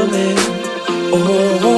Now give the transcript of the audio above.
coming. Oh.